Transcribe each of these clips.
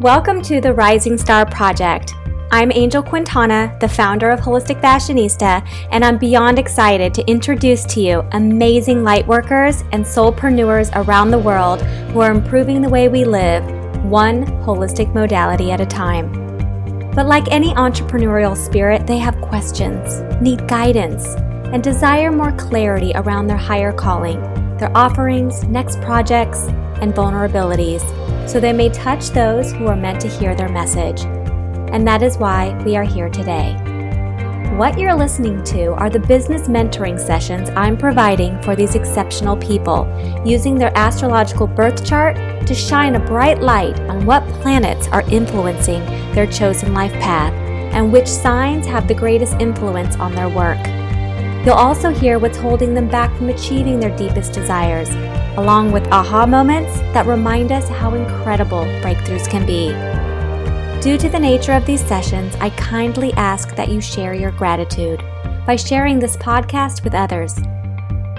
Welcome to the Rising Star Project. I'm Angel Quintana, the founder of Holistic Fashionista, and I'm beyond excited to introduce to you amazing lightworkers and soulpreneurs around the world who are improving the way we live, one holistic modality at a time. But like any entrepreneurial spirit, they have questions, need guidance, and desire more clarity around their higher calling, their offerings, next projects, and vulnerabilities so they may touch those who are meant to hear their message. And that is why we are here today. What you're listening to are the business mentoring sessions I'm providing for these exceptional people, using their astrological birth chart to shine a bright light on what planets are influencing their chosen life path and which signs have the greatest influence on their work. You'll also hear what's holding them back from achieving their deepest desires along with aha moments that remind us how incredible breakthroughs can be. Due to the nature of these sessions, I kindly ask that you share your gratitude by sharing this podcast with others.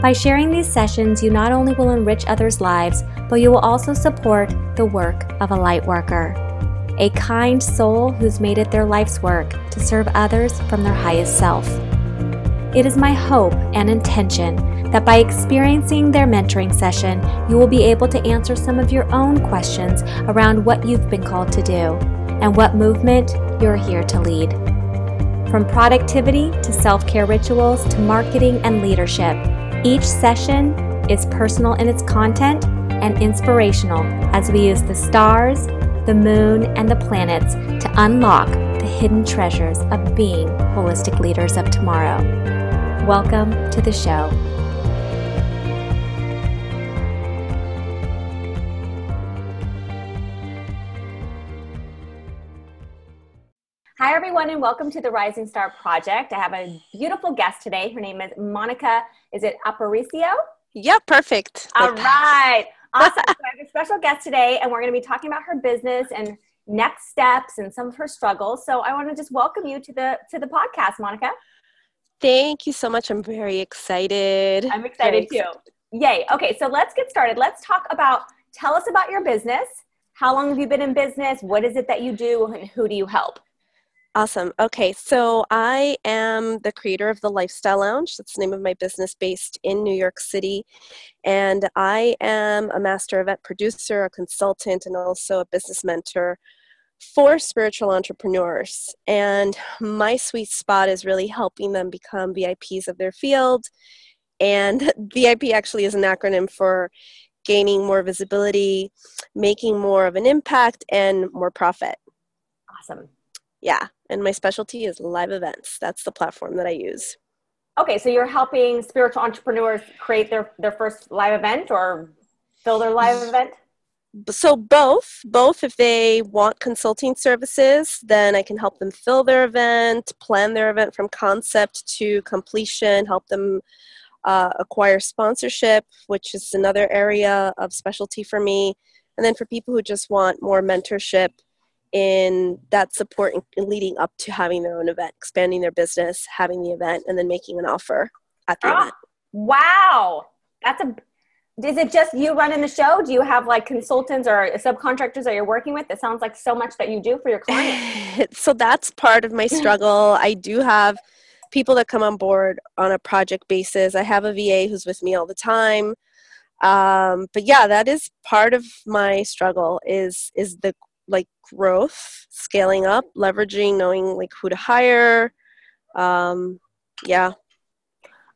By sharing these sessions, you not only will enrich others' lives, but you will also support the work of a light worker, a kind soul who's made it their life's work to serve others from their highest self. It is my hope and intention that by experiencing their mentoring session, you will be able to answer some of your own questions around what you've been called to do and what movement you're here to lead. From productivity to self care rituals to marketing and leadership, each session is personal in its content and inspirational as we use the stars, the moon, and the planets to unlock the hidden treasures of being holistic leaders of tomorrow. Welcome to the show. Everyone, and welcome to the Rising Star Project. I have a beautiful guest today. Her name is Monica. Is it Aparicio? Yeah, perfect. All like right. Awesome. so I have a special guest today, and we're going to be talking about her business and next steps and some of her struggles. So I want to just welcome you to the to the podcast, Monica. Thank you so much. I'm very excited. I'm excited very too. Excited. Yay. Okay, so let's get started. Let's talk about tell us about your business. How long have you been in business? What is it that you do and who do you help? Awesome. Okay, so I am the creator of the Lifestyle Lounge. That's the name of my business based in New York City. And I am a master event producer, a consultant, and also a business mentor for spiritual entrepreneurs. And my sweet spot is really helping them become VIPs of their field. And VIP actually is an acronym for gaining more visibility, making more of an impact, and more profit. Awesome. Yeah and my specialty is live events. That's the platform that I use. Okay, so you're helping spiritual entrepreneurs create their their first live event or fill their live event? So both, both if they want consulting services, then I can help them fill their event, plan their event from concept to completion, help them uh, acquire sponsorship, which is another area of specialty for me. And then for people who just want more mentorship, in that support in leading up to having their own event, expanding their business, having the event, and then making an offer at the ah, event. Wow. That's a is it just you running the show? Do you have like consultants or subcontractors that you're working with? It sounds like so much that you do for your clients. so that's part of my struggle. I do have people that come on board on a project basis. I have a VA who's with me all the time. Um, but yeah, that is part of my struggle is is the like growth, scaling up, leveraging, knowing like who to hire. Um, yeah.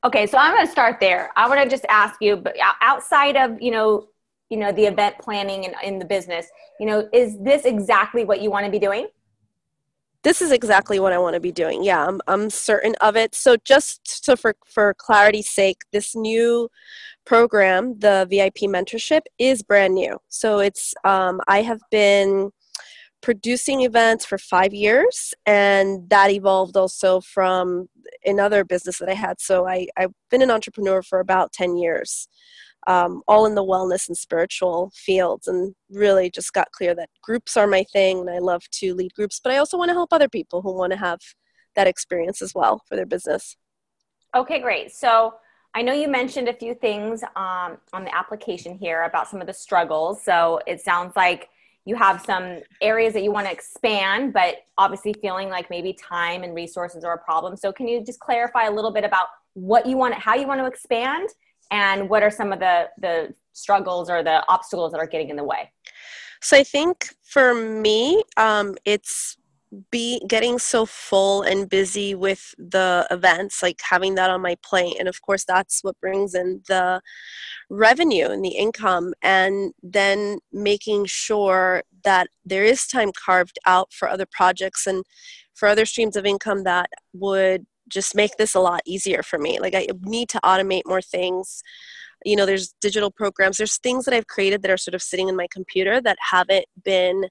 Okay, so I'm going to start there. I want to just ask you, but outside of you know, you know, the event planning and in the business, you know, is this exactly what you want to be doing? This is exactly what I want to be doing. Yeah, I'm, I'm certain of it. So just so for for clarity's sake, this new program, the VIP mentorship, is brand new. So it's um, I have been producing events for five years and that evolved also from another business that i had. So I, i've been an entrepreneur for about 10 years um, all in the wellness and spiritual fields and really just got clear that groups are my thing and i love to lead groups but i also want to help other people who want to have that experience as well for their business. Okay great. So I know you mentioned a few things um, on the application here about some of the struggles. So it sounds like you have some areas that you want to expand, but obviously feeling like maybe time and resources are a problem. So, can you just clarify a little bit about what you want, how you want to expand, and what are some of the the struggles or the obstacles that are getting in the way? So, I think for me, um, it's be getting so full and busy with the events like having that on my plate and of course that's what brings in the revenue and the income and then making sure that there is time carved out for other projects and for other streams of income that would just make this a lot easier for me. Like i need to automate more things. You know there's digital programs. There's things that i've created that are sort of sitting in my computer that haven't been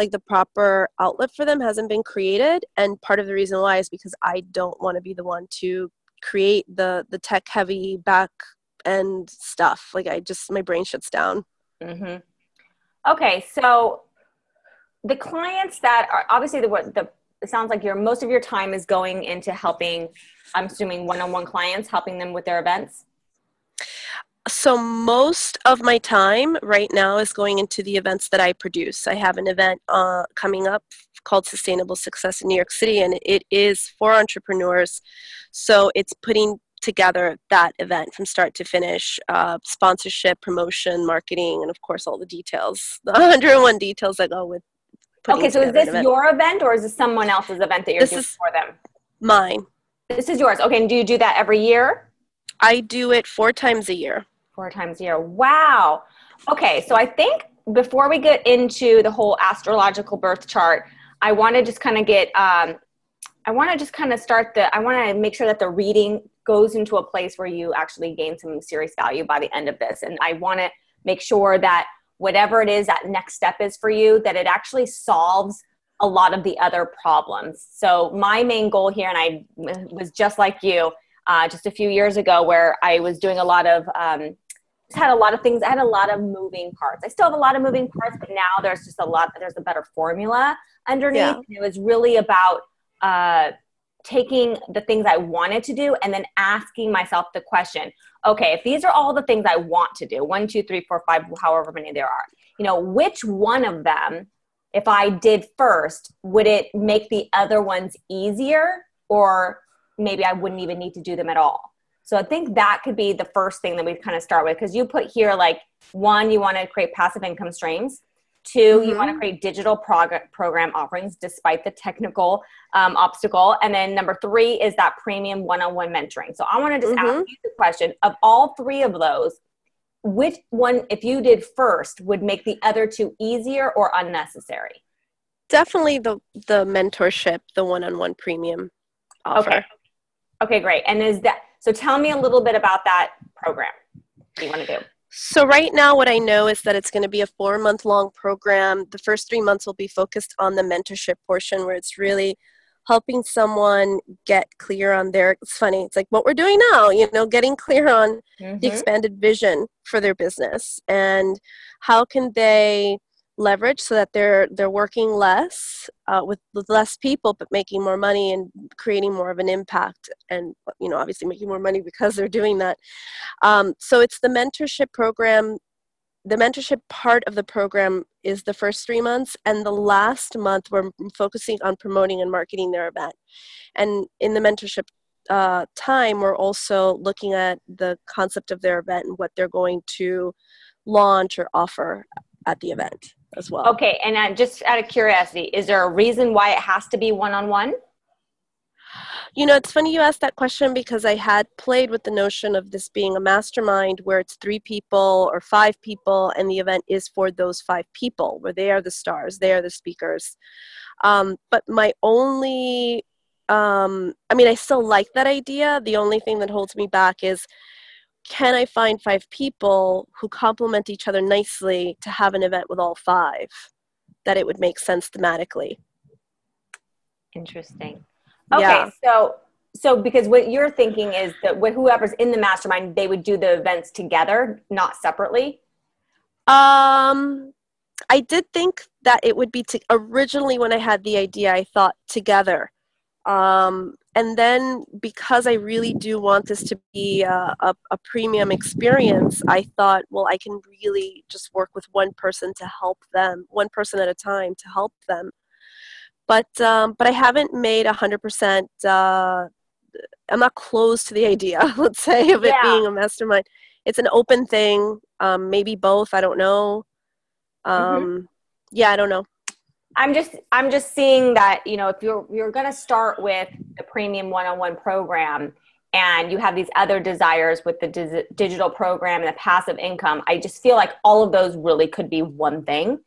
like the proper outlet for them hasn't been created and part of the reason why is because i don't want to be the one to create the the tech heavy back end stuff. Like i just my brain shuts down. Mm-hmm. okay so the clients that are obviously the what the it sounds like your most of your time is going into helping i'm assuming one-on-one clients helping them with their events so most of my time right now is going into the events that I produce. I have an event uh, coming up called Sustainable Success in New York City, and it is for entrepreneurs. So it's putting together that event from start to finish uh, sponsorship, promotion, marketing, and of course, all the details the 101 details that go with. Okay, so is this event. your event or is this someone else's event that you're this doing for them? Mine. This is yours. Okay, and do you do that every year? I do it four times a year four times a year. Wow. Okay, so I think before we get into the whole astrological birth chart, I want to just kind of get, um, I want to just kind of start the, I want to make sure that the reading goes into a place where you actually gain some serious value by the end of this. And I want to make sure that whatever it is that next step is for you, that it actually solves a lot of the other problems. So my main goal here, and I was just like you, uh, just a few years ago, where I was doing a lot of um, had a lot of things. I had a lot of moving parts. I still have a lot of moving parts, but now there's just a lot. There's a better formula underneath. Yeah. It was really about uh, taking the things I wanted to do and then asking myself the question: Okay, if these are all the things I want to do, one, two, three, four, five, however many there are, you know, which one of them, if I did first, would it make the other ones easier, or maybe I wouldn't even need to do them at all? So I think that could be the first thing that we kind of start with because you put here like one, you want to create passive income streams. 2 mm-hmm. you want to create digital prog- program offerings despite the technical um, obstacle. And then number three is that premium one on one mentoring. So I want to just mm-hmm. ask you the question of all three of those, which one, if you did first, would make the other two easier or unnecessary? Definitely the, the mentorship, the one on one premium offer. Okay. Okay, great. And is that so tell me a little bit about that program. What do you want to do? So, right now, what I know is that it's going to be a four month long program. The first three months will be focused on the mentorship portion, where it's really helping someone get clear on their it's funny it's like what we're doing now you know getting clear on mm-hmm. the expanded vision for their business and how can they leverage so that they're they're working less uh, with, with less people but making more money and creating more of an impact and you know obviously making more money because they're doing that. Um, so it's the mentorship program. The mentorship part of the program is the first three months and the last month we're focusing on promoting and marketing their event. And in the mentorship uh, time we're also looking at the concept of their event and what they're going to launch or offer at the event as well. Okay, and uh, just out of curiosity, is there a reason why it has to be one on one? You know, it's funny you asked that question because I had played with the notion of this being a mastermind where it's three people or five people, and the event is for those five people, where they are the stars, they are the speakers. Um, but my only, um, I mean, I still like that idea. The only thing that holds me back is can I find five people who complement each other nicely to have an event with all five that it would make sense thematically? Interesting. Okay, yeah. so so because what you're thinking is that with whoever's in the mastermind, they would do the events together, not separately. Um, I did think that it would be to, originally when I had the idea, I thought together. Um, and then because I really do want this to be a, a, a, premium experience, I thought, well, I can really just work with one person to help them, one person at a time to help them. But um, but I haven't made a hundred percent. Uh, I'm not close to the idea, let's say, of it yeah. being a mastermind. It's an open thing. Um, maybe both. I don't know. Mm-hmm. Um, mm-hmm. Yeah, I don't know. I'm just I'm just seeing that you know if you're you're going to start with the premium one-on-one program and you have these other desires with the di- digital program and the passive income, I just feel like all of those really could be one thing.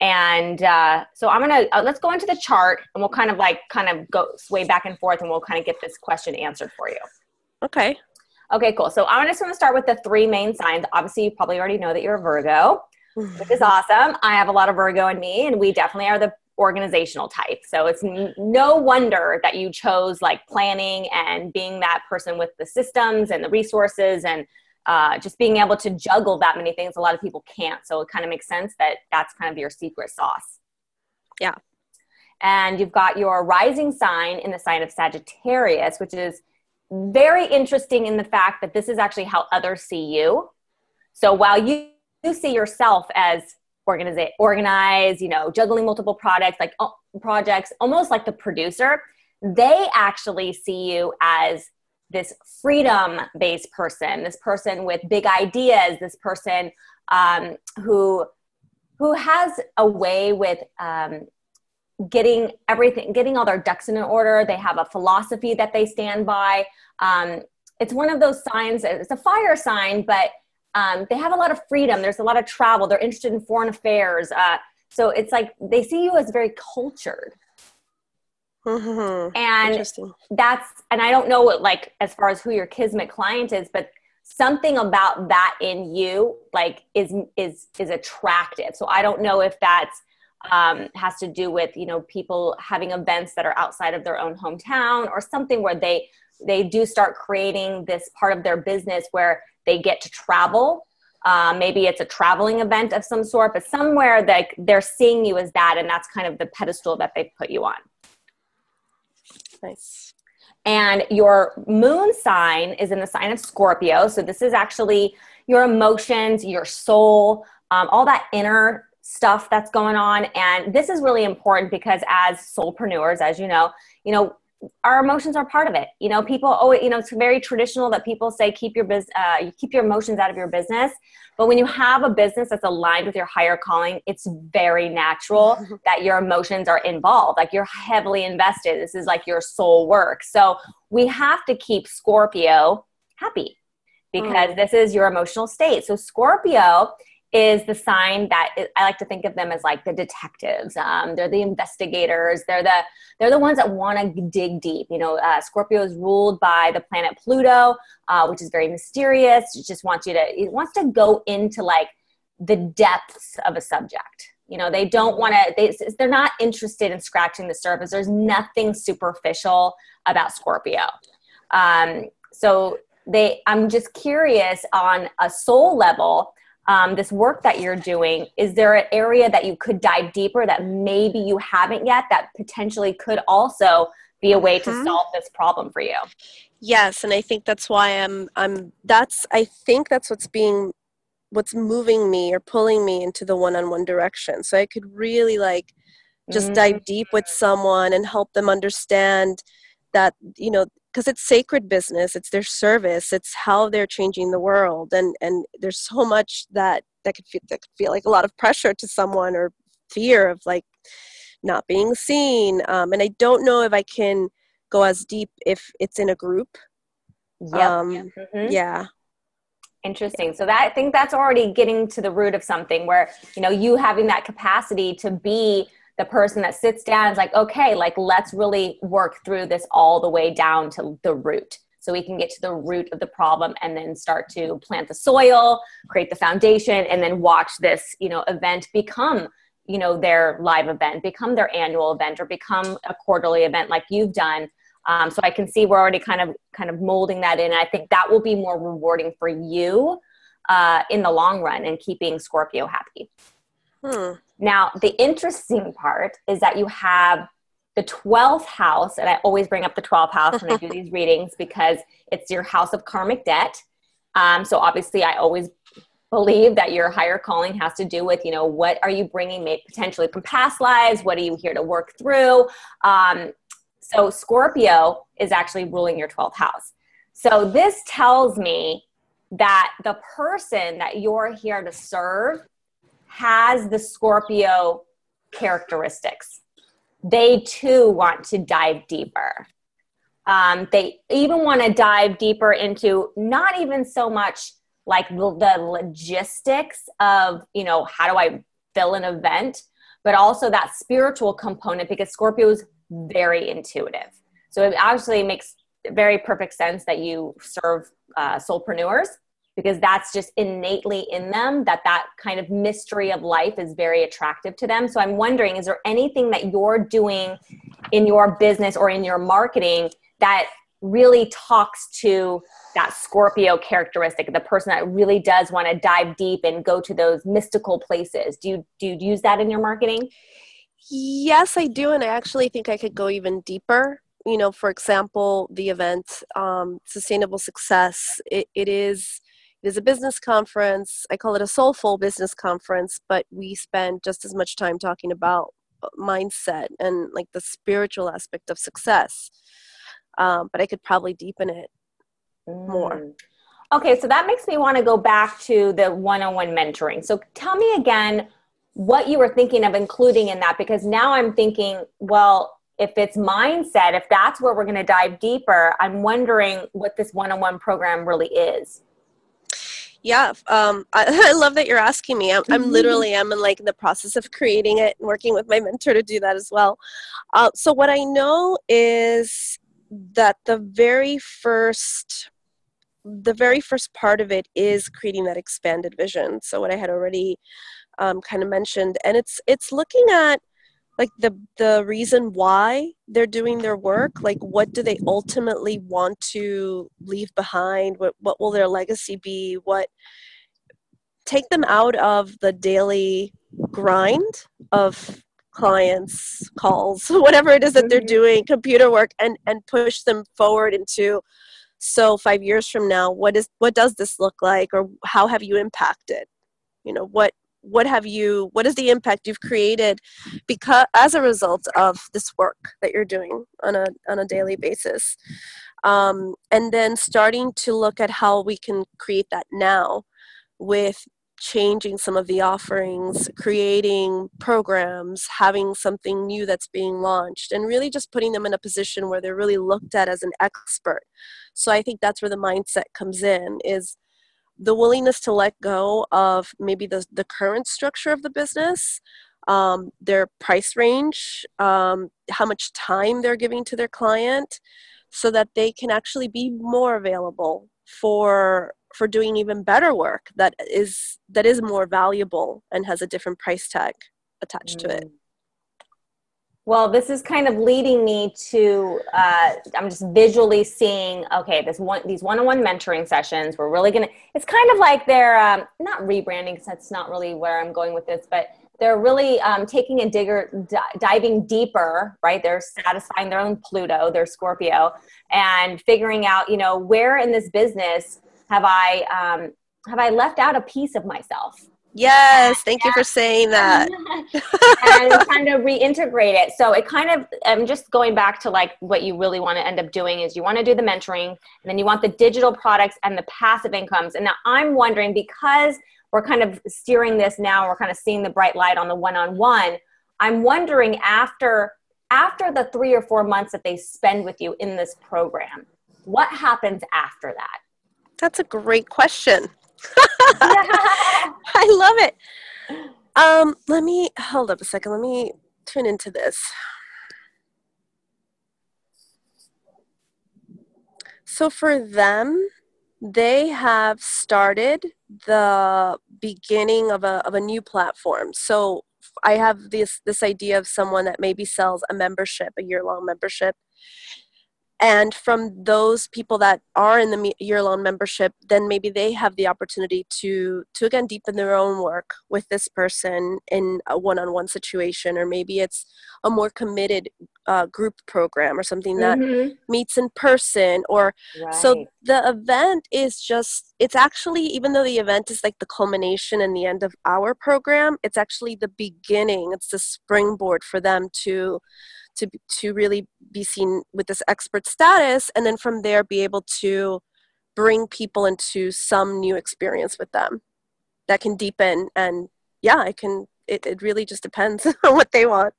And uh, so I'm gonna uh, let's go into the chart and we'll kind of like kind of go sway back and forth and we'll kind of get this question answered for you. Okay. Okay, cool. So I'm just going to start with the three main signs. Obviously, you probably already know that you're a Virgo which is awesome. I have a lot of Virgo in me, and we definitely are the organizational type. So it's no wonder that you chose like planning and being that person with the systems and the resources and uh, just being able to juggle that many things. A lot of people can't. So it kind of makes sense that that's kind of your secret sauce. Yeah. And you've got your rising sign in the sign of Sagittarius, which is very interesting in the fact that this is actually how others see you. So while you you see yourself as organize, organize, you know, juggling multiple products, like uh, projects, almost like the producer, they actually see you as this freedom based person, this person with big ideas, this person um, who who has a way with um, getting everything, getting all their ducks in order. They have a philosophy that they stand by. Um, it's one of those signs. It's a fire sign, but um, they have a lot of freedom. There's a lot of travel. They're interested in foreign affairs. Uh, so it's like they see you as very cultured. Mm-hmm. And that's, and I don't know what, like, as far as who your kismet client is, but something about that in you, like, is, is, is attractive. So I don't know if that's, um, has to do with, you know, people having events that are outside of their own hometown or something where they, they do start creating this part of their business where they get to travel. Uh, maybe it's a traveling event of some sort, but somewhere that they're seeing you as that, and that's kind of the pedestal that they put you on. Nice. And your moon sign is in the sign of Scorpio. So this is actually your emotions, your soul, um, all that inner stuff that's going on. And this is really important because as soulpreneurs, as you know, you know, our emotions are part of it. You know, people always, you know, it's very traditional that people say keep your business, uh, keep your emotions out of your business. But when you have a business that's aligned with your higher calling, it's very natural that your emotions are involved. Like you're heavily invested. This is like your soul work. So we have to keep Scorpio happy because mm. this is your emotional state. So Scorpio is the sign that I like to think of them as like the detectives. Um, they're the investigators. They're the they're the ones that want to dig deep. You know, uh, Scorpio is ruled by the planet Pluto, uh, which is very mysterious. It just wants you to it wants to go into like the depths of a subject. You know, they don't want to. They they're not interested in scratching the surface. There's nothing superficial about Scorpio. Um, so they, I'm just curious on a soul level um, this work that you're doing, is there an area that you could dive deeper that maybe you haven't yet that potentially could also be a way mm-hmm. to solve this problem for you? Yes, and I think that's why I'm I'm that's I think that's what's being what's moving me or pulling me into the one-on-one direction. So I could really like just mm-hmm. dive deep with someone and help them understand that you know because it's sacred business it's their service it's how they're changing the world and and there's so much that that could feel that could feel like a lot of pressure to someone or fear of like not being seen um, and i don't know if i can go as deep if it's in a group yep. um mm-hmm. yeah interesting so that i think that's already getting to the root of something where you know you having that capacity to be the person that sits down is like, okay, like let's really work through this all the way down to the root. So we can get to the root of the problem and then start to plant the soil, create the foundation, and then watch this, you know, event become, you know, their live event, become their annual event, or become a quarterly event like you've done. Um, so I can see we're already kind of kind of molding that in. I think that will be more rewarding for you uh, in the long run and keeping Scorpio happy. Hmm. Now, the interesting part is that you have the 12th house, and I always bring up the 12th house when I do these readings because it's your house of karmic debt. Um, so obviously, I always believe that your higher calling has to do with, you know, what are you bringing potentially from past lives? What are you here to work through? Um, so Scorpio is actually ruling your 12th house. So this tells me that the person that you're here to serve has the Scorpio characteristics they too want to dive deeper. Um, they even want to dive deeper into not even so much like the, the logistics of, you know, how do I fill an event, but also that spiritual component because Scorpio is very intuitive. So it actually makes very perfect sense that you serve uh, soulpreneurs because that's just innately in them that that kind of mystery of life is very attractive to them. So i'm wondering is there anything that you're doing in your business or in your marketing that really talks to that scorpio characteristic the person that really does want to dive deep and go to those mystical places? Do you do you use that in your marketing? Yes i do and i actually think i could go even deeper. You know for example the event um, sustainable success it, it is it is a business conference. I call it a soulful business conference, but we spend just as much time talking about uh, mindset and like the spiritual aspect of success. Um, but I could probably deepen it more. Mm. Okay, so that makes me want to go back to the one on one mentoring. So tell me again what you were thinking of including in that because now I'm thinking, well, if it's mindset, if that's where we're going to dive deeper, I'm wondering what this one on one program really is. Yeah, um, I, I, love that you're asking me. I'm, I'm mm-hmm. literally I'm in like in the process of creating it and working with my mentor to do that as well. Uh, so what I know is that the very first the very first part of it is creating that expanded vision. So what I had already um, kind of mentioned, and it's it's looking at like the the reason why they're doing their work like what do they ultimately want to leave behind? What what will their legacy be? What take them out of the daily grind of clients calls whatever it is that they're mm-hmm. doing computer work and and push them forward into so 5 years from now what is what does this look like or how have you impacted? You know what what have you what is the impact you've created because as a result of this work that you're doing on a on a daily basis? Um, and then starting to look at how we can create that now with changing some of the offerings creating programs having something new that's being launched and really just putting them in a position where they're really looked at as an expert. So i think that's where the mindset comes in is the willingness to let go of maybe the, the current structure of the business um, their price range um, how much time they're giving to their client so that they can actually be more available for for doing even better work that is that is more valuable and has a different price tag attached mm. to it mm. Well, this is kind of leading me to uh, I'm just visually seeing okay, this one these one-on-one mentoring sessions. We're really gonna. It's kind of like they're um, not rebranding because that's not really where I'm going with this, but they're really um, taking a digger diving deeper right they're satisfying their own pluto their scorpio and figuring out you know where in this business have i um, have i left out a piece of myself Yes, thank you for saying that. and kind of reintegrate it. So it kind of, I'm just going back to like what you really want to end up doing is you want to do the mentoring and then you want the digital products and the passive incomes. And now I'm wondering because we're kind of steering this now, we're kind of seeing the bright light on the one-on-one. I'm wondering after after the three or four months that they spend with you in this program, what happens after that? That's a great question. I love it. Um, let me hold up a second. Let me tune into this. So for them, they have started the beginning of a, of a new platform. So I have this this idea of someone that maybe sells a membership, a year long membership, and from those people that are in the year-long membership then maybe they have the opportunity to to again deepen their own work with this person in a one-on-one situation or maybe it's a more committed uh, group program or something that mm-hmm. meets in person or right. so the event is just it's actually even though the event is like the culmination and the end of our program it's actually the beginning. It's the springboard for them to to to really be seen with this expert status and then from there be able to bring people into some new experience with them that can deepen and yeah it can it, it really just depends on what they want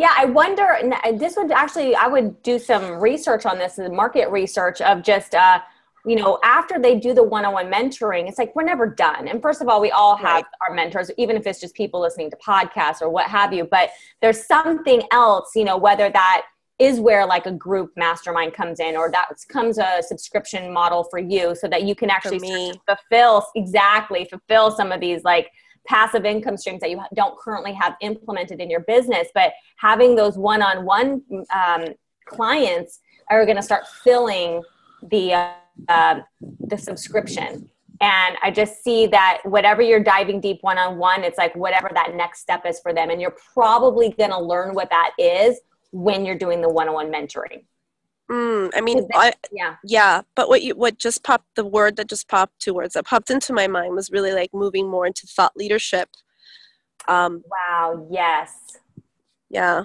yeah i wonder this would actually i would do some research on this market research of just uh you know, after they do the one on one mentoring, it's like we're never done. And first of all, we all have right. our mentors, even if it's just people listening to podcasts or what have you. But there's something else, you know, whether that is where like a group mastermind comes in or that comes a subscription model for you so that you can actually fulfill exactly fulfill some of these like passive income streams that you don't currently have implemented in your business but having those one-on-one um, clients are going to start filling the uh, uh, the subscription. And i just see that whatever you're diving deep one-on-one it's like whatever that next step is for them. And you're probably going to learn what that is when you're doing the one-on-one mentoring mm, i mean I, yeah. yeah but what you what just popped the word that just popped two words that popped into my mind was really like moving more into thought leadership. Um wow yes. yeah.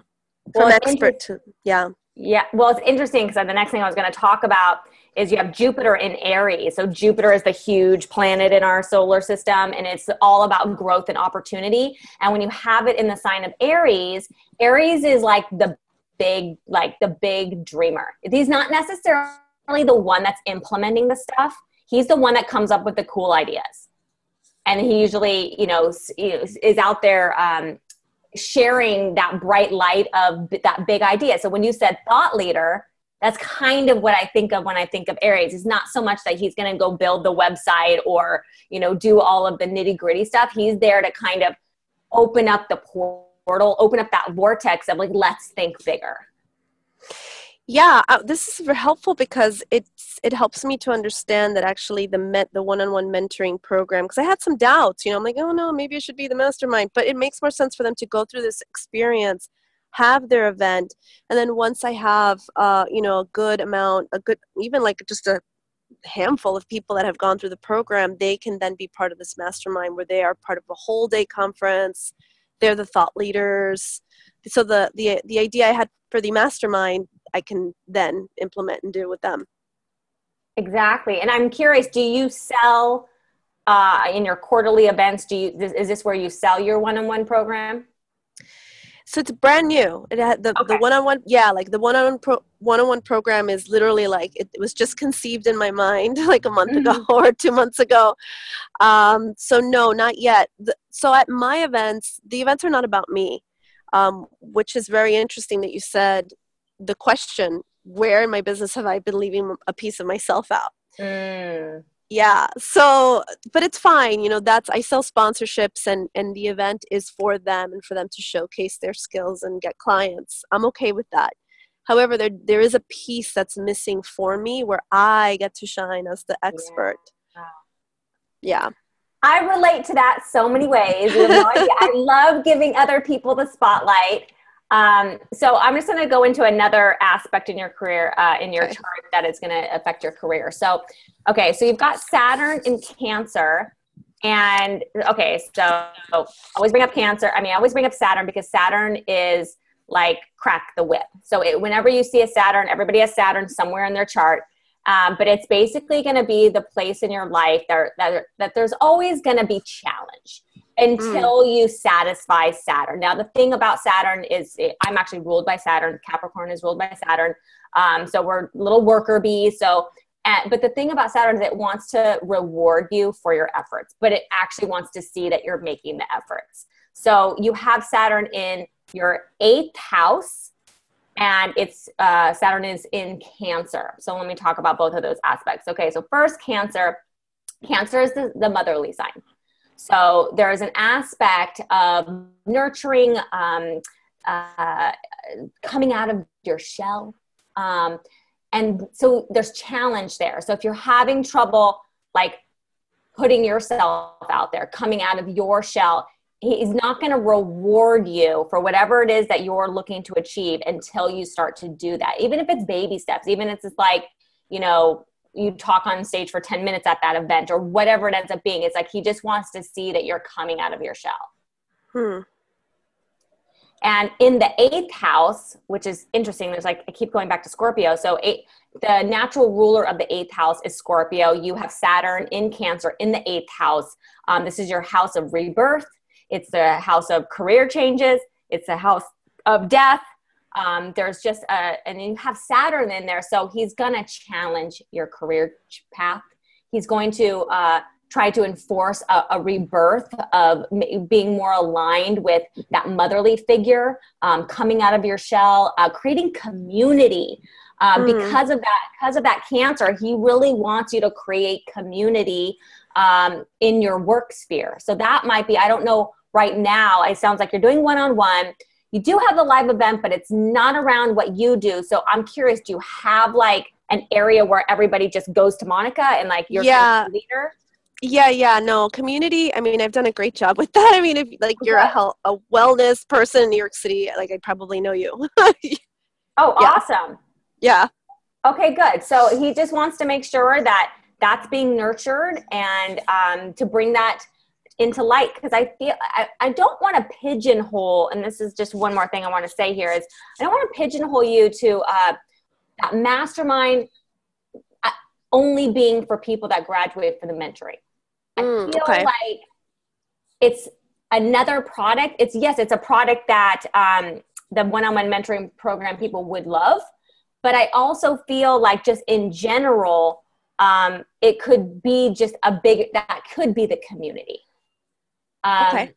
From well, expert to yeah. yeah well it's interesting because the next thing i was going to talk about is you have Jupiter in Aries. So Jupiter is the huge planet in our solar system and it's all about growth and opportunity. And when you have it in the sign of Aries, Aries is like the big like the big dreamer. He's not necessarily the one that's implementing the stuff. He's the one that comes up with the cool ideas. And he usually, you know, is out there um, sharing that bright light of that big idea. So when you said thought leader, that's kind of what I think of when I think of Aries. It's not so much that he's going to go build the website or, you know, do all of the nitty gritty stuff. He's there to kind of open up the portal, open up that vortex of like, let's think bigger. Yeah, uh, this is helpful because it's it helps me to understand that actually the met the one-on-one mentoring program because I had some doubts. You know, I'm like, oh no, maybe I should be the mastermind, but it makes more sense for them to go through this experience have their event and then once i have uh, you know a good amount a good even like just a handful of people that have gone through the program they can then be part of this mastermind where they are part of a whole day conference they're the thought leaders. So the the the idea i had for the mastermind i can then implement and do with them. Exactly. And i'm curious do you sell uh, in your quarterly events do you is this where you sell your one-on-one program so it's brand new. It had the, okay. the one-on-one, yeah, like the one-on-one pro, one-on-one program is literally like it, it was just conceived in my mind like a month mm-hmm. ago or two months ago. Um, so no, not yet. The, so at my events, the events are not about me, um, which is very interesting that you said the question: Where in my business have I been leaving a piece of myself out? Mm yeah so but it's fine you know that's i sell sponsorships and and the event is for them and for them to showcase their skills and get clients i'm okay with that however there there is a piece that's missing for me where i get to shine as the expert yeah, yeah. I relate to that so many ways. No I love giving other people the spotlight. Um, so I'm just going to go into another aspect in your career, uh, in your okay. chart that is going to affect your career. So, okay, so you've got Saturn in Cancer. And okay, so always bring up Cancer. I mean, I always bring up Saturn because Saturn is like crack the whip. So it, whenever you see a Saturn, everybody has Saturn somewhere in their chart. Um, but it's basically going to be the place in your life that, that, that there's always going to be challenge until mm. you satisfy Saturn. Now, the thing about Saturn is it, I'm actually ruled by Saturn. Capricorn is ruled by Saturn. Um, so we're little worker bees. So, and, but the thing about Saturn is it wants to reward you for your efforts, but it actually wants to see that you're making the efforts. So you have Saturn in your eighth house, and it's uh, Saturn is in Cancer. So let me talk about both of those aspects. Okay, so first, Cancer. Cancer is the, the motherly sign. So there is an aspect of nurturing, um, uh, coming out of your shell. Um, and so there's challenge there so if you're having trouble like putting yourself out there coming out of your shell he's not going to reward you for whatever it is that you're looking to achieve until you start to do that even if it's baby steps even if it's like you know you talk on stage for 10 minutes at that event or whatever it ends up being it's like he just wants to see that you're coming out of your shell Hmm. and in the eighth house, which is interesting, there's like, I keep going back to Scorpio. So, eight, the natural ruler of the eighth house is Scorpio. You have Saturn in Cancer in the eighth house. Um, this is your house of rebirth, it's the house of career changes, it's the house of death. Um, there's just a, and you have Saturn in there. So, he's going to challenge your career path. He's going to, uh, try to enforce a, a rebirth of being more aligned with that motherly figure, um, coming out of your shell, uh, creating community. Uh, Mm. Because of that, because of that cancer, he really wants you to create community um, in your work sphere. So that might be, I don't know right now. It sounds like you're doing one on one. You do have the live event, but it's not around what you do. So I'm curious, do you have like an area where everybody just goes to Monica and like you're kind Yeah. of the leader? Yeah, yeah, no, community. I mean, I've done a great job with that. I mean, if like you're a health, a wellness person in New York City, like I probably know you. Oh, Yeah. awesome. yeah, Okay, good. So he just wants to make sure that that's being nurtured and um, to bring that into light because I feel I, I don't want to pigeonhole, and this is just one more thing I want to say here is I don't want to pigeonhole you to uh, that mastermind uh, only being for people that graduate for the mentoring. I Mm, feel okay. like it's another product. It's yes, it's a product that um, the one-on-one mentoring program people would love, but I also feel like just in general, um, it could be just a big that could be the community. Um, Okay.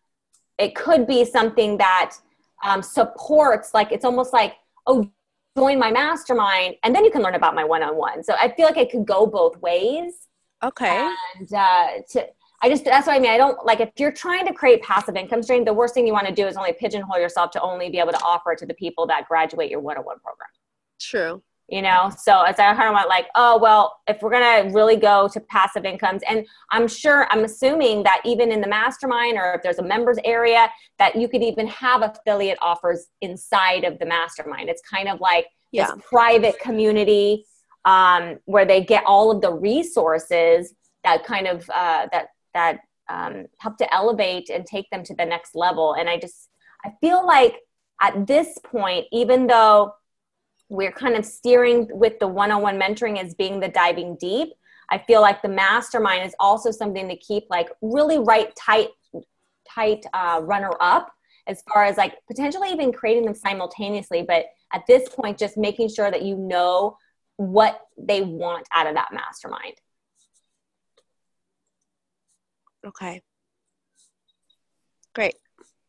It could be something that um, supports, like it's almost like, oh, join my mastermind, and then you can learn about my one-on-one. So I feel like it could go both ways okay, and uh, to I just that's what I mean. I don't like if you're trying to create passive income stream. The worst thing you want to do is only pigeonhole yourself to only be able to offer it to the people that graduate your one-on-one program. true. You know, so it's I kind of want like, oh well, if we're gonna really go to passive incomes, and I'm sure I'm assuming that even in the mastermind or if there's a members area, that you could even have affiliate offers inside of the mastermind. It's kind of like Yeah, this private community um, where they get all of the resources that kind of uh, that that um, help to elevate and take them to the next level. And I just I feel like at this point, even though we're kind of steering with the one-on-one mentoring as being the diving deep, I feel like the mastermind is also something to keep like really right tight tight uh, runner up as far as like potentially even creating them simultaneously but at this point just making sure that you know what they want out of that mastermind. Okay, great.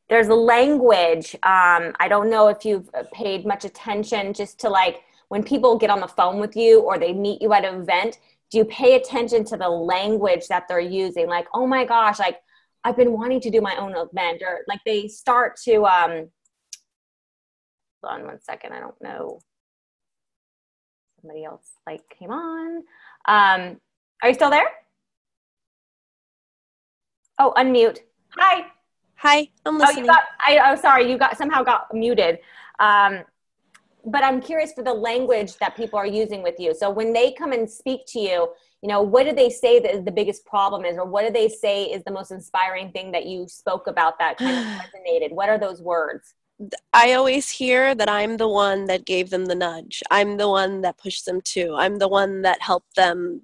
There's a language um, i don't know if you've paid much attention just to like when people get on the phone with you or they meet you at an event do you pay attention to the language that they're using? Like oh my gosh like i've been wanting to do my own event or like they start to um hold on one second i don't know. Somebody else like came on. Um are you still there? Oh unmute. Hi Hi, I'm listening. Oh, you got. I, oh, sorry. You got somehow got muted. Um, but I'm curious for the language that people are using with you. So when they come and speak to you, you know, what do they say that is the biggest problem is, or what do they say is the most inspiring thing that you spoke about that kind of resonated? What are those words? I always hear that I'm the one that gave them the nudge. I'm the one that pushed them to. I'm the one that helped them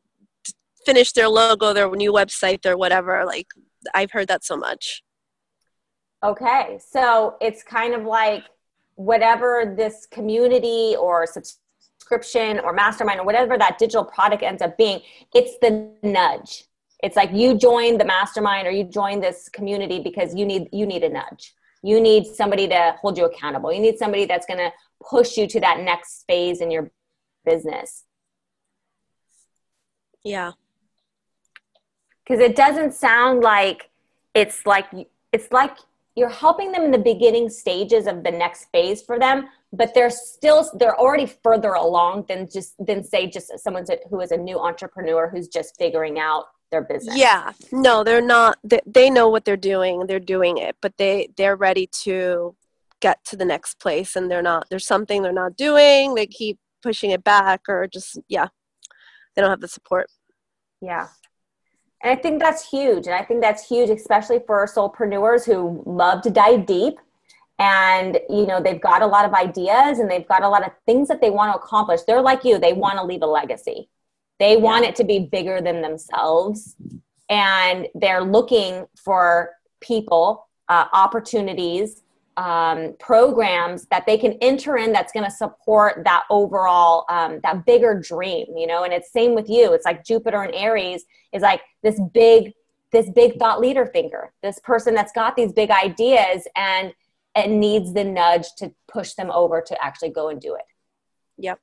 finish their logo, their new website, their whatever. Like I've heard that so much. Okay, so it's kind of like whatever this community or subscription or mastermind or whatever that digital product ends up being, it's the nudge. It's like you join the mastermind or you join this community because you need you need a nudge. You need somebody to hold you accountable. You need somebody that's going to push you to that next phase in your business. Yeah. because it doesn't sound like it's like it's like you're helping them in the beginning stages of the next phase for them but they're still they're already further along than just than say just someone who is a new entrepreneur who's just figuring out their business. Yeah. No they're not they, they know what they're doing they're doing it but they they're ready to get to the next place and they're not there's something they're not doing they keep pushing it back or just yeah they don't have the support. Yeah and i think that's huge. And i think that's huge especially for solopreneurs who love to dive deep. And you know they've got a lot of ideas and they've got a lot of things that they want to accomplish. They're like you. They want to leave a legacy. They yeah. want it to be bigger than themselves. And they're looking for people uh, opportunities um, programs that they can enter in that's going to support that overall um, that bigger dream you know and it's same with you it's like jupiter and aries is like this big this big thought leader thinker this person that's got these big ideas and it needs the nudge to push them over to actually go and do it. Yep.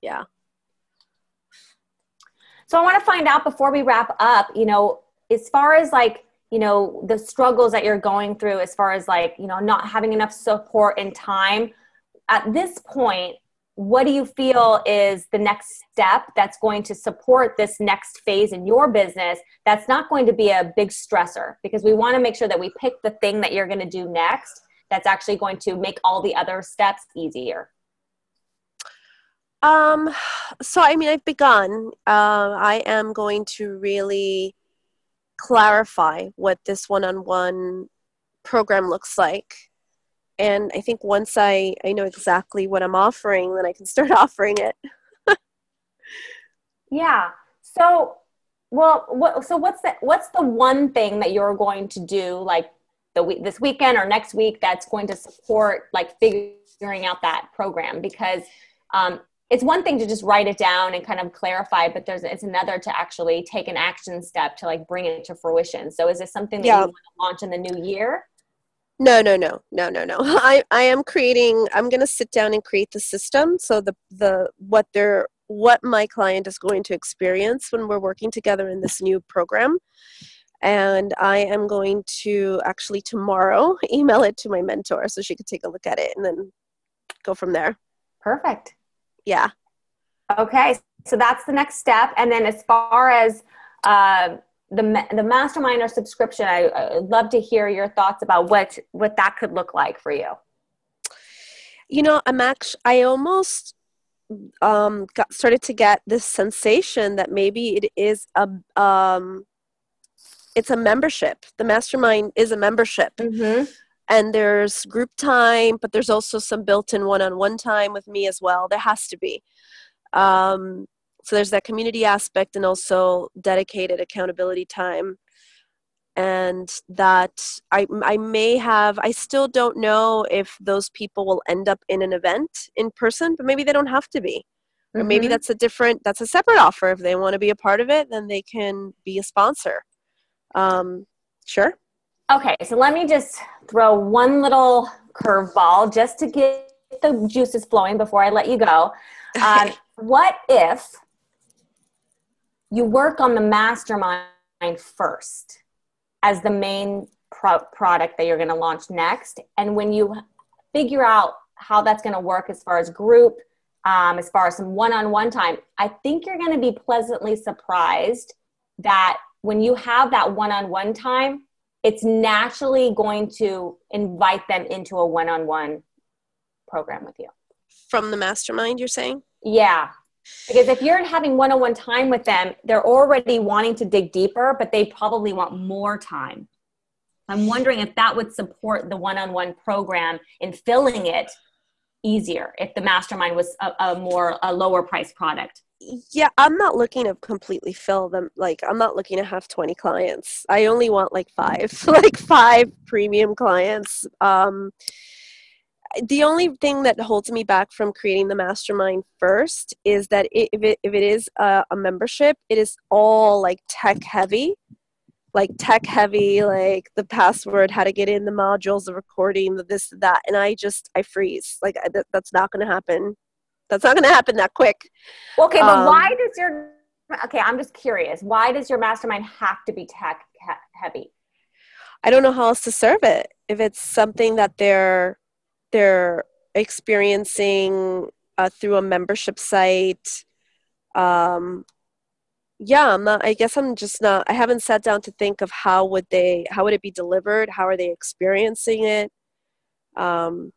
Yeah. So I want to find out before we wrap up, you know, as far as like, you know, the struggles that you're going through, as far as like, you know, not having enough support and time, at this point, what do you feel is the next step that's going to support this next phase in your business that's not going to be a big stressor because we want to make sure that we pick the thing that you're going to do next that's actually going to make all the other steps easier? Um, so I mean, I've begun. Uh, I am going to really clarify what this one-on-one program looks like. And I think once I, I know exactly what I'm offering, then I can start offering it. yeah. So, well, what, so what's the, what's the one thing that you're going to do like the week this weekend or next week that's going to support like figuring out that program because um, it's one thing to just write it down and kind of clarify but there's it's another to actually take an action step to like bring it to fruition so is this something that yeah. you want to launch in the new year no no no no no no i i am creating i'm going to sit down and create the system so the the what they're what my client is going to experience when we're working together in this new program and I am going to actually tomorrow email it to my mentor so she could take a look at it and then go from there. Perfect. Yeah. Okay, so that's the next step. And then as far as uh, the the mastermind or subscription, I, I'd love to hear your thoughts about what what that could look like for you. You know, I'm actually I almost um got started to get this sensation that maybe it is a um it's a membership. The mastermind is a membership. Mm-hmm. And there's group time, but there's also some built in one on one time with me as well. There has to be. Um, so there's that community aspect and also dedicated accountability time. And that I, I may have, I still don't know if those people will end up in an event in person, but maybe they don't have to be. Or maybe mm-hmm. that's a different, that's a separate offer. If they want to be a part of it, then they can be a sponsor. Um, sure. Okay, so let me just throw one little curveball just to get the juices flowing before I let you go. Um, what if you work on the mastermind first as the main pro- product that you're going to launch next? And when you figure out how that's going to work as far as group, um, as far as some one on one time, I think you're going to be pleasantly surprised that when you have that one-on-one time it's naturally going to invite them into a one-on-one program with you. From the mastermind you're saying? Yeah. Because if you're having one-on-one time with them they're already wanting to dig deeper but they probably want more time. I'm wondering if that would support the one-on-one program in filling it easier if the mastermind was a, a more a lower price product yeah i'm not looking to completely fill them like i'm not looking to have 20 clients. I only want like five like five premium clients. Um the only thing that holds me back from creating the mastermind first is that it, if it if it is a, a membership it is all like tech heavy like tech heavy like the password how to get in the modules the recording the this that and i just i freeze. Like I, that, that's not going to happen that's not going to happen that quick. Okay, but um, why does your okay? I'm just curious. Why does your mastermind have to be tech heavy? I don't know how else to serve it. If it's something that they're they're experiencing uh, through a membership site. Um, yeah, I'm not, I guess I'm just not. I haven't sat down to think of how would they, how would it be delivered? How are they experiencing it? Um,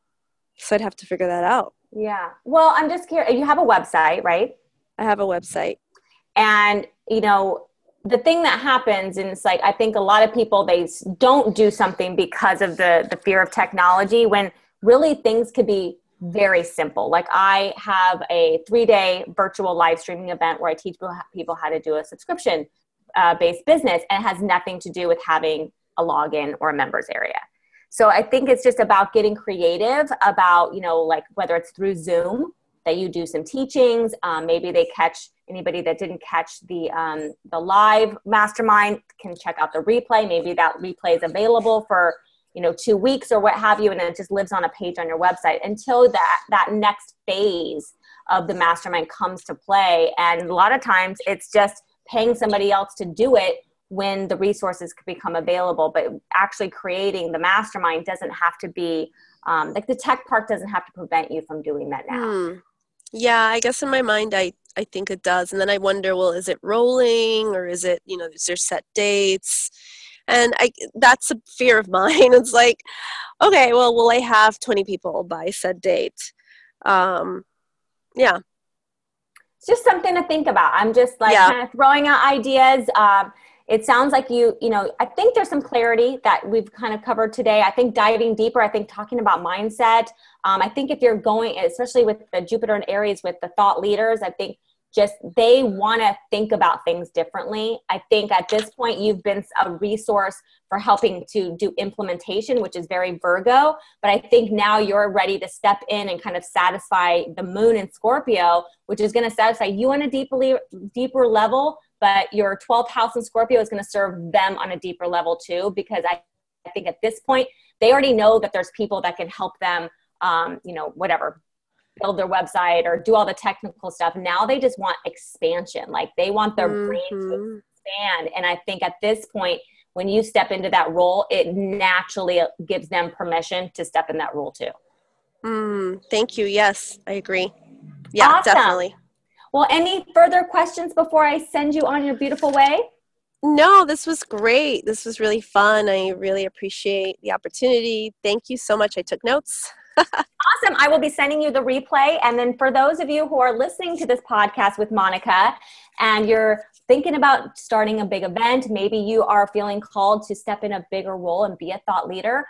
so I'd have to figure that out. Yeah. Well, I'm just curious. You have a website, right? I have a website. And, you know, the thing that happens and it's like i think a lot of people they don't do something because of the the fear of technology when really things could be very simple like i have a three day virtual live streaming event where i teach people how to do a subscription uh, based business and it has nothing to do with having a login or a members area so i think it's just about getting creative about you know like whether it's through zoom that you do some teachings um, maybe they catch anybody that didn't catch the um, the live mastermind can check out the replay. Maybe that replay is available for you know two weeks or what have you and it just lives on a page on your website. Until that that next phase of the mastermind comes to play and a lot of times it's just paying somebody else to do it when the resources could become available but actually creating the mastermind doesn't have to be um, like the tech part doesn't have to prevent you from doing that now hmm. yeah i guess in my mind i I think it does. And then I wonder, well, is it rolling or is it, you know, is there set dates? And I that's a fear of mine. It's like, okay, well, will I have 20 people by said date? Um, yeah. It's just something to think about. I'm just like yeah. kind of throwing out ideas. Um, it sounds like you you know i think there's some clarity that we've kind of covered today. I think diving deeper i think talking about mindset um, i think if you're going especially with the jupiter and aries with the thought leaders i think just they want to think about things differently. I think at this point you've been a resource for helping to do implementation which is very virgo but i think now you're ready to step in and kind of satisfy the moon in scorpio which is going to satisfy you on a deeper deeper level but your 12th house in Scorpio is going to serve them on a deeper level too, because I, I think at this point, they already know that there's people that can help them, um, you know, whatever, build their website or do all the technical stuff. Now they just want expansion. Like they want their mm-hmm. brain to mm-hmm. expand. And I think at this point, when you step into that role, it naturally gives them permission to step in that role too. Mm, thank you. Yes, I agree. Yeah, awesome. definitely. Well, any further questions before I send you on your beautiful way? No, this was great. This was really fun. I really appreciate the opportunity. Thank you so much. I took notes. awesome. I will be sending you the replay. And then for those of you who are listening to this podcast with Monica and you're thinking about starting a big event, maybe you are feeling called to step in a bigger role and be a thought leader,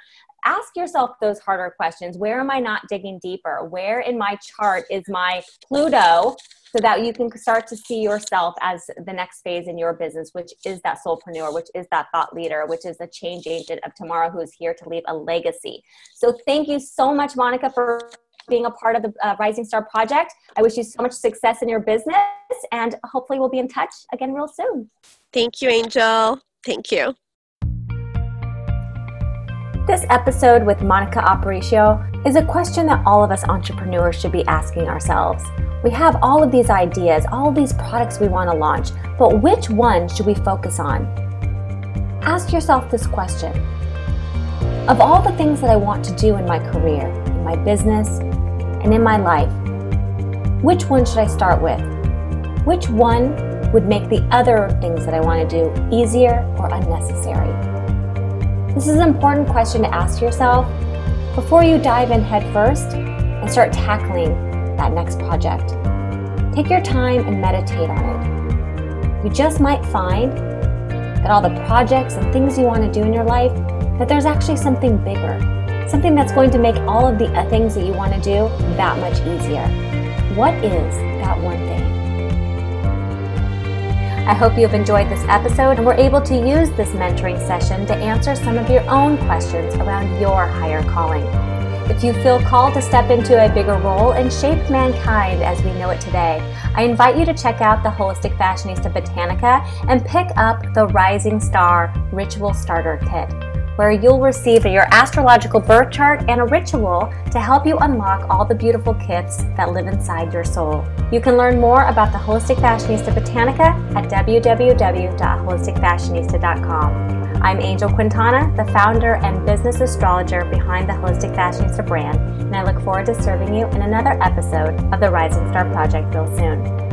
ask yourself those harder questions. Where am I not digging deeper? Where in my chart is my Pluto so that you can start to see yourself as the next phase in your business, which is that soulpreneur, which is that thought leader, which is the change agent of tomorrow who is here to leave a legacy. So thank you so much, Monica, for being a part of the uh, Rising Star Project. I wish you so much success in your business, and hopefully we'll be in touch again real soon. Thank you, Angel. Thank you. This episode with Monica Aparicio is a question that all of us entrepreneurs should be asking ourselves. We have all of these ideas, all these products we want to launch, but which one should we focus on? Ask yourself this question Of all the things that I want to do in my career, in my business, and in my life, which one should I start with? Which one would make the other things that I want to do easier or unnecessary? This is an important question to ask yourself before you dive in headfirst and start tackling that next project. Take your time and meditate on it. You just might find that all the projects and things you want to do in your life, that there's actually something bigger, something that's going to make all of the uh, things that you want to do that much easier. What is that one thing? I hope you've enjoyed this episode and were able to use this mentoring session to answer some of your own questions around your higher calling. If you feel called to step into a bigger role and shape mankind as we know it today, I invite you to check out the Holistic Fashionista Botanica and pick up the Rising Star Ritual Starter Kit, where you'll receive your astrological birth chart and a ritual to help you unlock all the beautiful kits that live inside your soul. You can learn more about the Holistic Fashionista Botanica at www.holisticfashionista.com. I'm Angel Quintana, the founder and business astrologer behind the Holistic Fashionista brand, and I look forward to serving you in another episode of the Rising Star Project real soon.